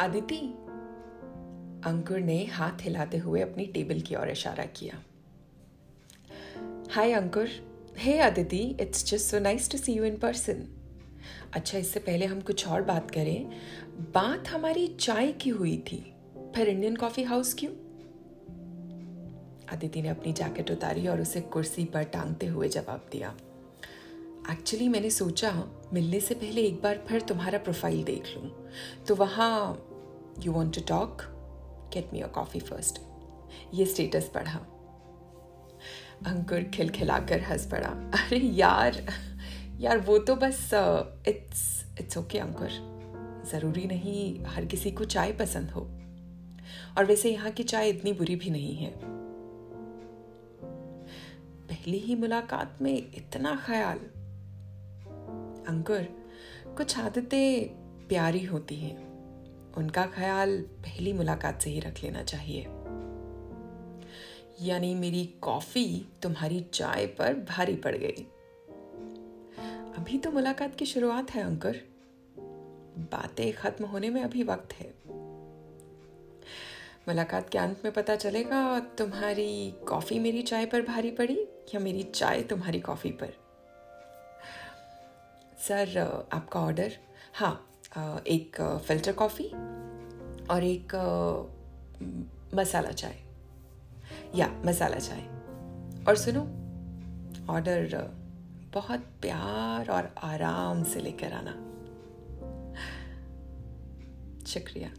अदिति, अंकुर ने हाथ हिलाते हुए अपनी टेबल की ओर इशारा किया। Hi Ankur. Hey Aditi it's just so nice to see you in person अच्छा इससे पहले हम कुछ और बात करें। बात हमारी चाय की हुई थी फिर इंडियन कॉफ़ी हाउस क्यों? अदिति ने अपनी जैकेट उतारी और उसे कुर्सी पर टांगते हुए जवाब दिया। एक्चुअली मैंने सोचा, मिलने से पहले एक बार फिर तुम्हारा प्रोफ़ाइल देख लूँ। तो वहाँ you want to talk get me a coffee first ये स्टेटस पढ़ा अंकुर खिलखिलाकर हंस पड़ा। अरे यार यार वो तो बस इट्स इट्स ओके अंकुर। ज़रूरी नहीं, हर किसी को चाय पसंद हो। और वैसे यहाँ की चाय इतनी बुरी भी नहीं है। पहली ही मुलाकात में इतना ख्याल। अंकुर, कुछ आदतें प्यारी होती हैं। उनका ख्याल पहली मुलाकात से ही रख लेना चाहिए। यानी मेरी कॉफ़ी तुम्हारी चाय पर भारी पड़ गई। अभी तो मुलाकात की शुरुआत है, अंकुर। बातें खत्म होने में अभी वक्त है। मुलाकात के अंत में पता चलेगा, तुम्हारी कॉफ़ी मेरी चाय पर भारी पड़ी या मेरी चाय तुम्हारी कॉफ़ी पर? सर आपका ऑर्डर हाँ एक फ़िल्टर कॉफ़ी और एक मसाला चाय या मसाला चाय और सुनो ऑर्डर बहुत प्यार और आराम से लेकर आना। शुक्रिया।